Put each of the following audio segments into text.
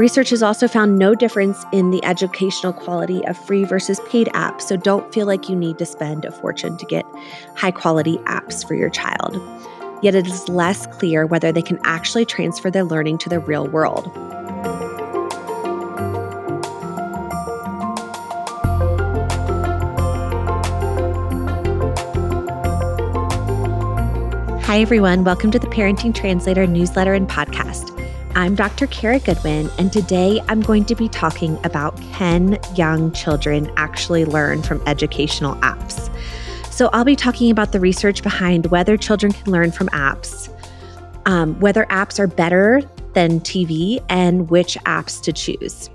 Research has also found no difference in the educational quality of free versus paid apps, so don't feel like you need to spend a fortune to get high quality apps for your child. Yet it is less clear whether they can actually transfer their learning to the real world. Hi, everyone. Welcome to the Parenting Translator newsletter and podcast. I'm Dr. Cara Goodwin, and today I'm going to be talking about can young children actually learn from educational apps? So, I'll be talking about the research behind whether children can learn from apps, um, whether apps are better than TV, and which apps to choose.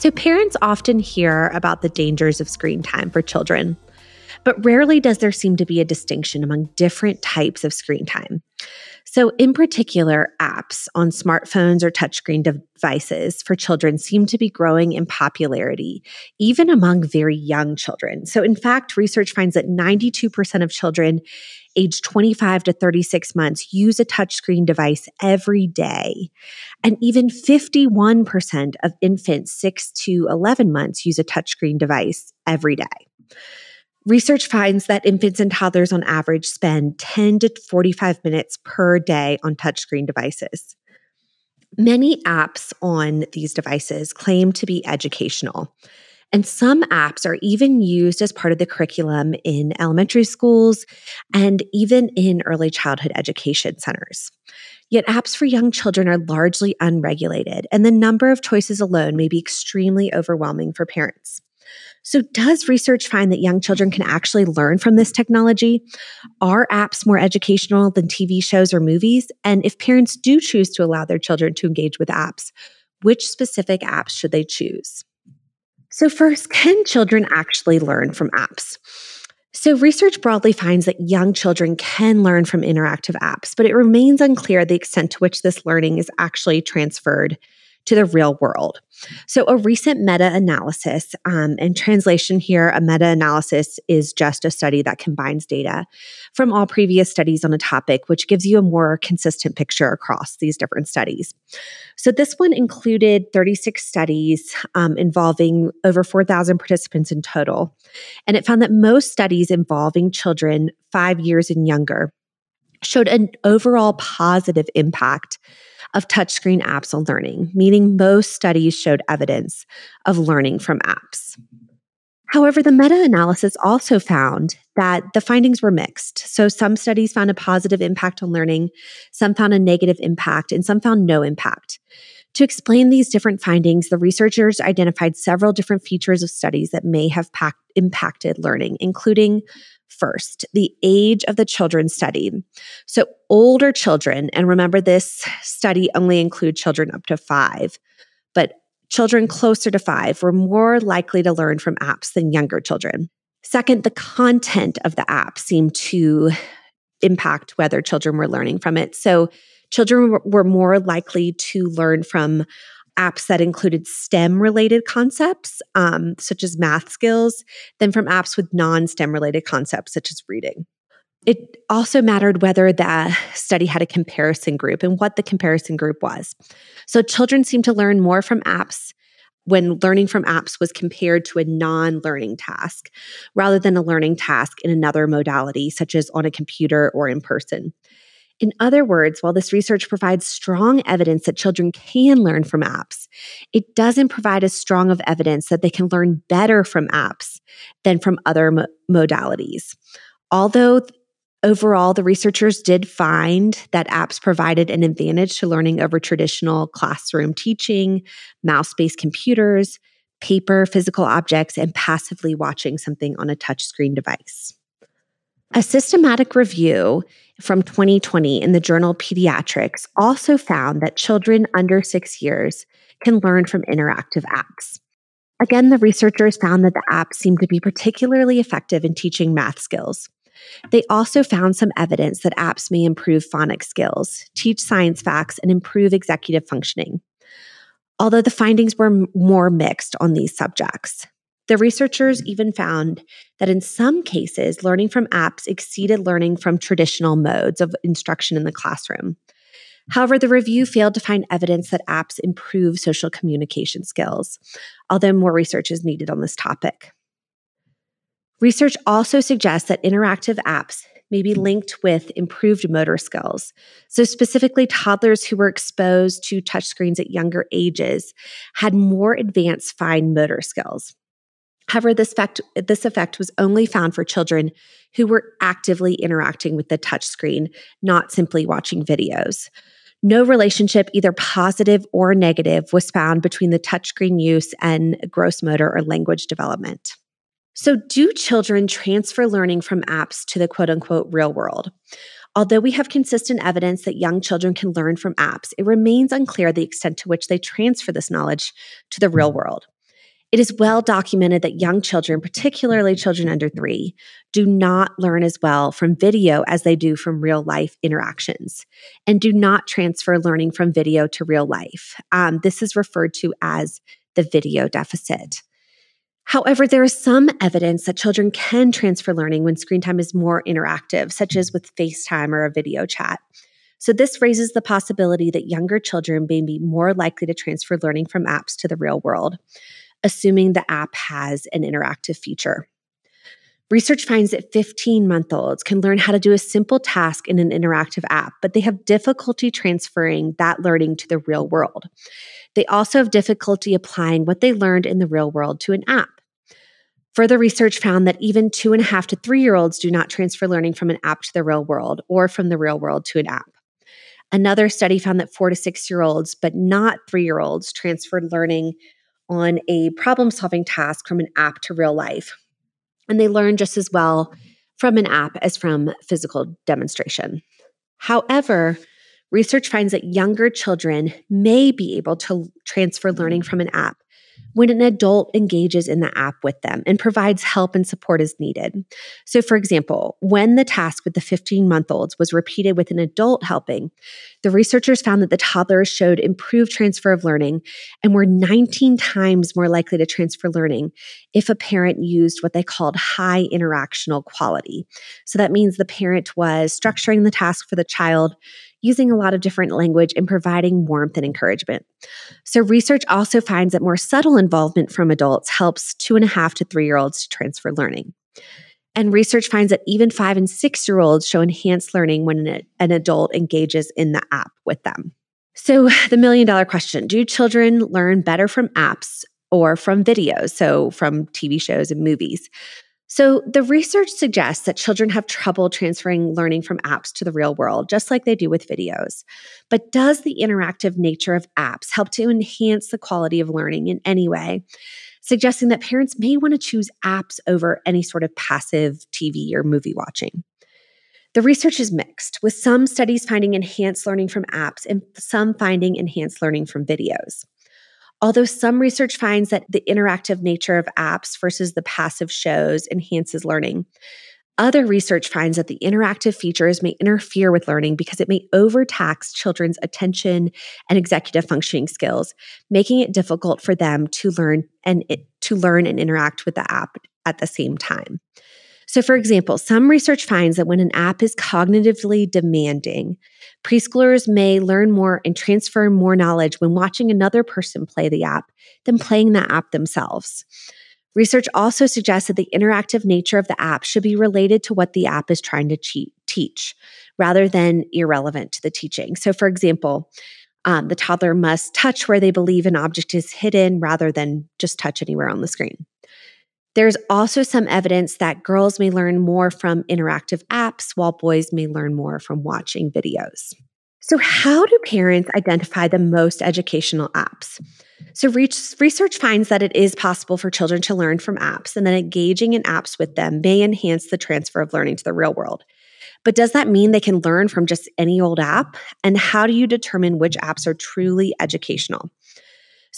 So, parents often hear about the dangers of screen time for children, but rarely does there seem to be a distinction among different types of screen time. So, in particular, apps on smartphones or touchscreen devices for children seem to be growing in popularity, even among very young children. So, in fact, research finds that 92% of children aged 25 to 36 months use a touchscreen device every day. And even 51% of infants 6 to 11 months use a touchscreen device every day. Research finds that infants and toddlers on average spend 10 to 45 minutes per day on touchscreen devices. Many apps on these devices claim to be educational. And some apps are even used as part of the curriculum in elementary schools and even in early childhood education centers. Yet apps for young children are largely unregulated, and the number of choices alone may be extremely overwhelming for parents. So, does research find that young children can actually learn from this technology? Are apps more educational than TV shows or movies? And if parents do choose to allow their children to engage with apps, which specific apps should they choose? So, first, can children actually learn from apps? So, research broadly finds that young children can learn from interactive apps, but it remains unclear the extent to which this learning is actually transferred to the real world. So, a recent meta analysis, um, and translation here, a meta analysis is just a study that combines data from all previous studies on a topic, which gives you a more consistent picture across these different studies. So, this one included 36 studies um, involving over 4,000 participants in total. And it found that most studies involving children five years and younger showed an overall positive impact of touchscreen apps on learning, meaning most studies showed evidence of learning from apps. However, the meta analysis also found that the findings were mixed. So, some studies found a positive impact on learning, some found a negative impact, and some found no impact. To explain these different findings, the researchers identified several different features of studies that may have impacted learning, including first, the age of the children studied. So, older children, and remember this study only include children up to five, but children closer to five were more likely to learn from apps than younger children. Second, the content of the app seemed to impact whether children were learning from it. So, children were more likely to learn from apps that included STEM related concepts, um, such as math skills, than from apps with non STEM related concepts, such as reading. It also mattered whether the study had a comparison group and what the comparison group was. So, children seemed to learn more from apps when learning from apps was compared to a non learning task rather than a learning task in another modality, such as on a computer or in person. In other words, while this research provides strong evidence that children can learn from apps, it doesn't provide as strong of evidence that they can learn better from apps than from other mo- modalities. Although overall, the researchers did find that apps provided an advantage to learning over traditional classroom teaching, mouse based computers, paper, physical objects, and passively watching something on a touchscreen device. A systematic review from 2020 in the journal Pediatrics also found that children under six years can learn from interactive apps. Again, the researchers found that the apps seemed to be particularly effective in teaching math skills. They also found some evidence that apps may improve phonics skills, teach science facts, and improve executive functioning. Although the findings were more mixed on these subjects. The researchers even found that in some cases, learning from apps exceeded learning from traditional modes of instruction in the classroom. However, the review failed to find evidence that apps improve social communication skills, although more research is needed on this topic. Research also suggests that interactive apps may be linked with improved motor skills. So, specifically, toddlers who were exposed to touchscreens at younger ages had more advanced fine motor skills. However, this effect, this effect was only found for children who were actively interacting with the touchscreen, not simply watching videos. No relationship, either positive or negative, was found between the touchscreen use and gross motor or language development. So, do children transfer learning from apps to the quote unquote real world? Although we have consistent evidence that young children can learn from apps, it remains unclear the extent to which they transfer this knowledge to the real mm. world. It is well documented that young children, particularly children under three, do not learn as well from video as they do from real life interactions and do not transfer learning from video to real life. Um, this is referred to as the video deficit. However, there is some evidence that children can transfer learning when screen time is more interactive, such as with FaceTime or a video chat. So, this raises the possibility that younger children may be more likely to transfer learning from apps to the real world, assuming the app has an interactive feature. Research finds that 15 month olds can learn how to do a simple task in an interactive app, but they have difficulty transferring that learning to the real world. They also have difficulty applying what they learned in the real world to an app. Further research found that even two and a half to three year olds do not transfer learning from an app to the real world or from the real world to an app. Another study found that four to six year olds, but not three year olds, transferred learning on a problem solving task from an app to real life. And they learn just as well from an app as from physical demonstration. However, research finds that younger children may be able to transfer learning from an app when an adult engages in the app with them and provides help and support as needed. So, for example, when the task with the 15 month olds was repeated with an adult helping, the researchers found that the toddlers showed improved transfer of learning and were 19 times more likely to transfer learning if a parent used what they called high interactional quality. So, that means the parent was structuring the task for the child using a lot of different language and providing warmth and encouragement. So, research also finds that more subtle involvement from adults helps two and a half to three year olds to transfer learning. And research finds that even five and six year olds show enhanced learning when an, an adult engages in the app with them. So, the million dollar question do children learn better from apps or from videos? So, from TV shows and movies? So, the research suggests that children have trouble transferring learning from apps to the real world, just like they do with videos. But does the interactive nature of apps help to enhance the quality of learning in any way? Suggesting that parents may want to choose apps over any sort of passive TV or movie watching. The research is mixed, with some studies finding enhanced learning from apps and some finding enhanced learning from videos. Although some research finds that the interactive nature of apps versus the passive shows enhances learning, other research finds that the interactive features may interfere with learning because it may overtax children's attention and executive functioning skills, making it difficult for them to learn and it, to learn and interact with the app at the same time. So, for example, some research finds that when an app is cognitively demanding, preschoolers may learn more and transfer more knowledge when watching another person play the app than playing the app themselves. Research also suggests that the interactive nature of the app should be related to what the app is trying to cheat, teach rather than irrelevant to the teaching. So, for example, um, the toddler must touch where they believe an object is hidden rather than just touch anywhere on the screen. There's also some evidence that girls may learn more from interactive apps while boys may learn more from watching videos. So, how do parents identify the most educational apps? So, research finds that it is possible for children to learn from apps and that engaging in apps with them may enhance the transfer of learning to the real world. But does that mean they can learn from just any old app? And how do you determine which apps are truly educational?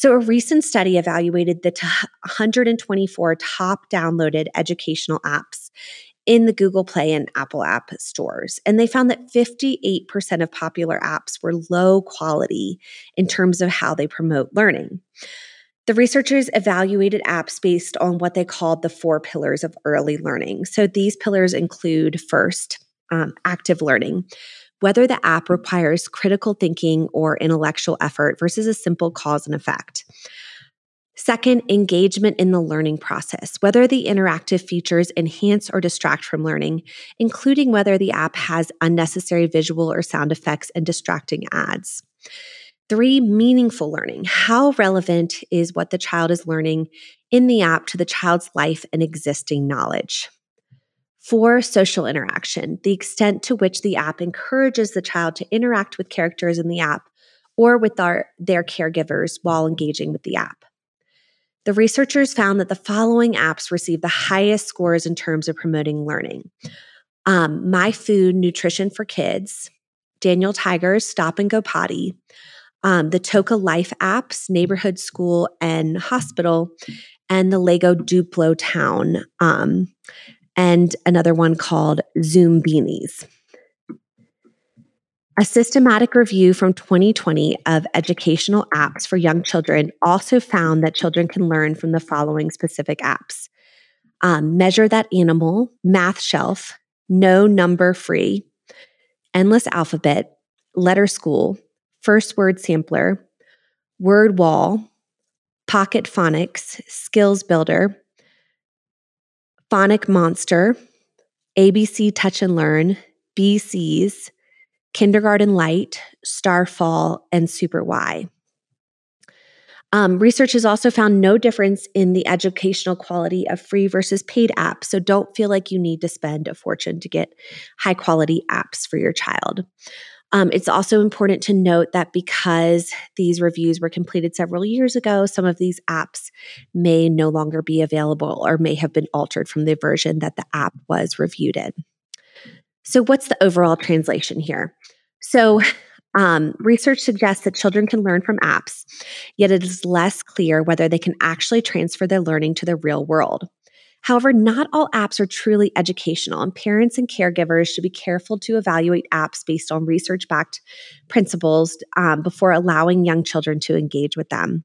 So, a recent study evaluated the t- 124 top downloaded educational apps in the Google Play and Apple App stores. And they found that 58% of popular apps were low quality in terms of how they promote learning. The researchers evaluated apps based on what they called the four pillars of early learning. So these pillars include first, um, active learning, whether the app requires critical thinking or intellectual effort versus a simple cause and effect. Second, engagement in the learning process, whether the interactive features enhance or distract from learning, including whether the app has unnecessary visual or sound effects and distracting ads. Three, meaningful learning. How relevant is what the child is learning in the app to the child's life and existing knowledge? Four, social interaction, the extent to which the app encourages the child to interact with characters in the app or with our, their caregivers while engaging with the app. The researchers found that the following apps receive the highest scores in terms of promoting learning um, My Food Nutrition for Kids, Daniel Tiger's Stop and Go Potty, um, the Toca Life apps, Neighborhood School and Hospital, and the Lego Duplo Town, um, and another one called Zoombinis. A systematic review from 2020 of educational apps for young children also found that children can learn from the following specific apps um, Measure That Animal, Math Shelf, No Number Free, Endless Alphabet, Letter School, First Word Sampler, Word Wall, Pocket Phonics, Skills Builder, Phonic Monster, ABC Touch and Learn, BCs, Kindergarten Light, Starfall, and Super Why. Um, research has also found no difference in the educational quality of free versus paid apps. So don't feel like you need to spend a fortune to get high quality apps for your child. Um, it's also important to note that because these reviews were completed several years ago, some of these apps may no longer be available or may have been altered from the version that the app was reviewed in. So, what's the overall translation here? So, um, research suggests that children can learn from apps, yet it is less clear whether they can actually transfer their learning to the real world. However, not all apps are truly educational, and parents and caregivers should be careful to evaluate apps based on research backed principles um, before allowing young children to engage with them.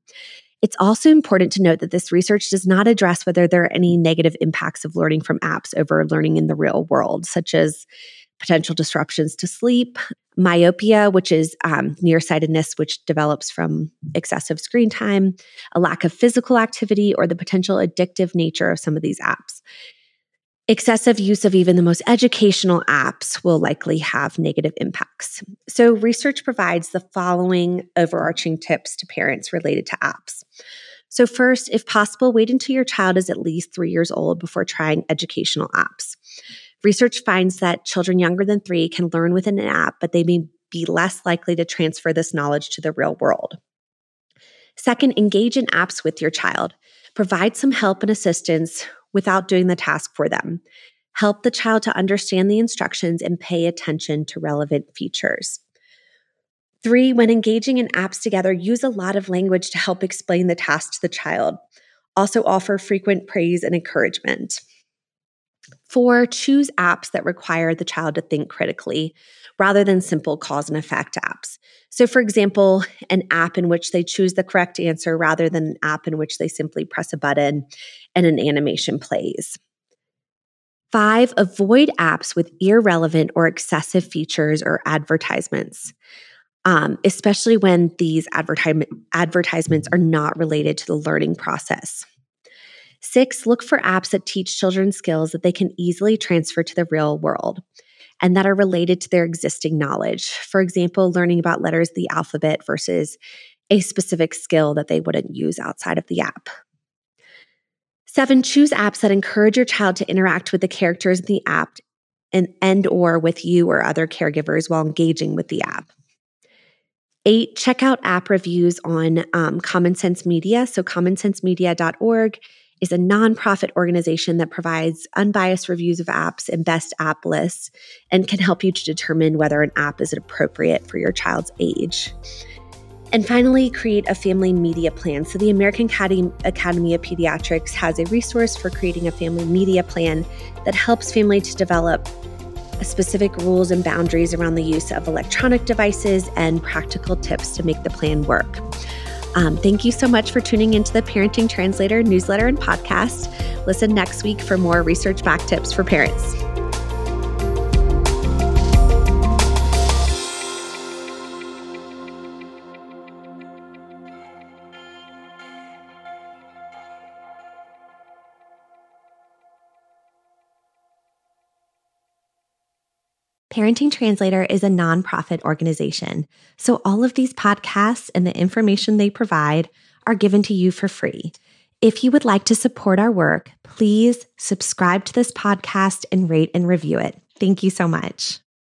It's also important to note that this research does not address whether there are any negative impacts of learning from apps over learning in the real world, such as potential disruptions to sleep, myopia, which is um, nearsightedness, which develops from excessive screen time, a lack of physical activity, or the potential addictive nature of some of these apps. Excessive use of even the most educational apps will likely have negative impacts. So, research provides the following overarching tips to parents related to apps. So, first, if possible, wait until your child is at least three years old before trying educational apps. Research finds that children younger than three can learn within an app, but they may be less likely to transfer this knowledge to the real world. Second, engage in apps with your child. Provide some help and assistance without doing the task for them. Help the child to understand the instructions and pay attention to relevant features. Three, when engaging in apps together, use a lot of language to help explain the task to the child. Also, offer frequent praise and encouragement. Four, choose apps that require the child to think critically rather than simple cause and effect apps. So, for example, an app in which they choose the correct answer rather than an app in which they simply press a button and an animation plays. Five, avoid apps with irrelevant or excessive features or advertisements, um, especially when these advertisement, advertisements are not related to the learning process. Six, look for apps that teach children skills that they can easily transfer to the real world and that are related to their existing knowledge. For example, learning about letters the alphabet versus a specific skill that they wouldn't use outside of the app. Seven, choose apps that encourage your child to interact with the characters in the app and, and or with you or other caregivers while engaging with the app. Eight, check out app reviews on um, Common Sense Media. So commonsensemedia.org is a nonprofit organization that provides unbiased reviews of apps and best app lists and can help you to determine whether an app is appropriate for your child's age. And finally, create a family media plan. So, the American Academy of Pediatrics has a resource for creating a family media plan that helps family to develop specific rules and boundaries around the use of electronic devices and practical tips to make the plan work. Um, thank you so much for tuning into the Parenting Translator newsletter and podcast. Listen next week for more research back tips for parents. Parenting Translator is a nonprofit organization, so all of these podcasts and the information they provide are given to you for free. If you would like to support our work, please subscribe to this podcast and rate and review it. Thank you so much.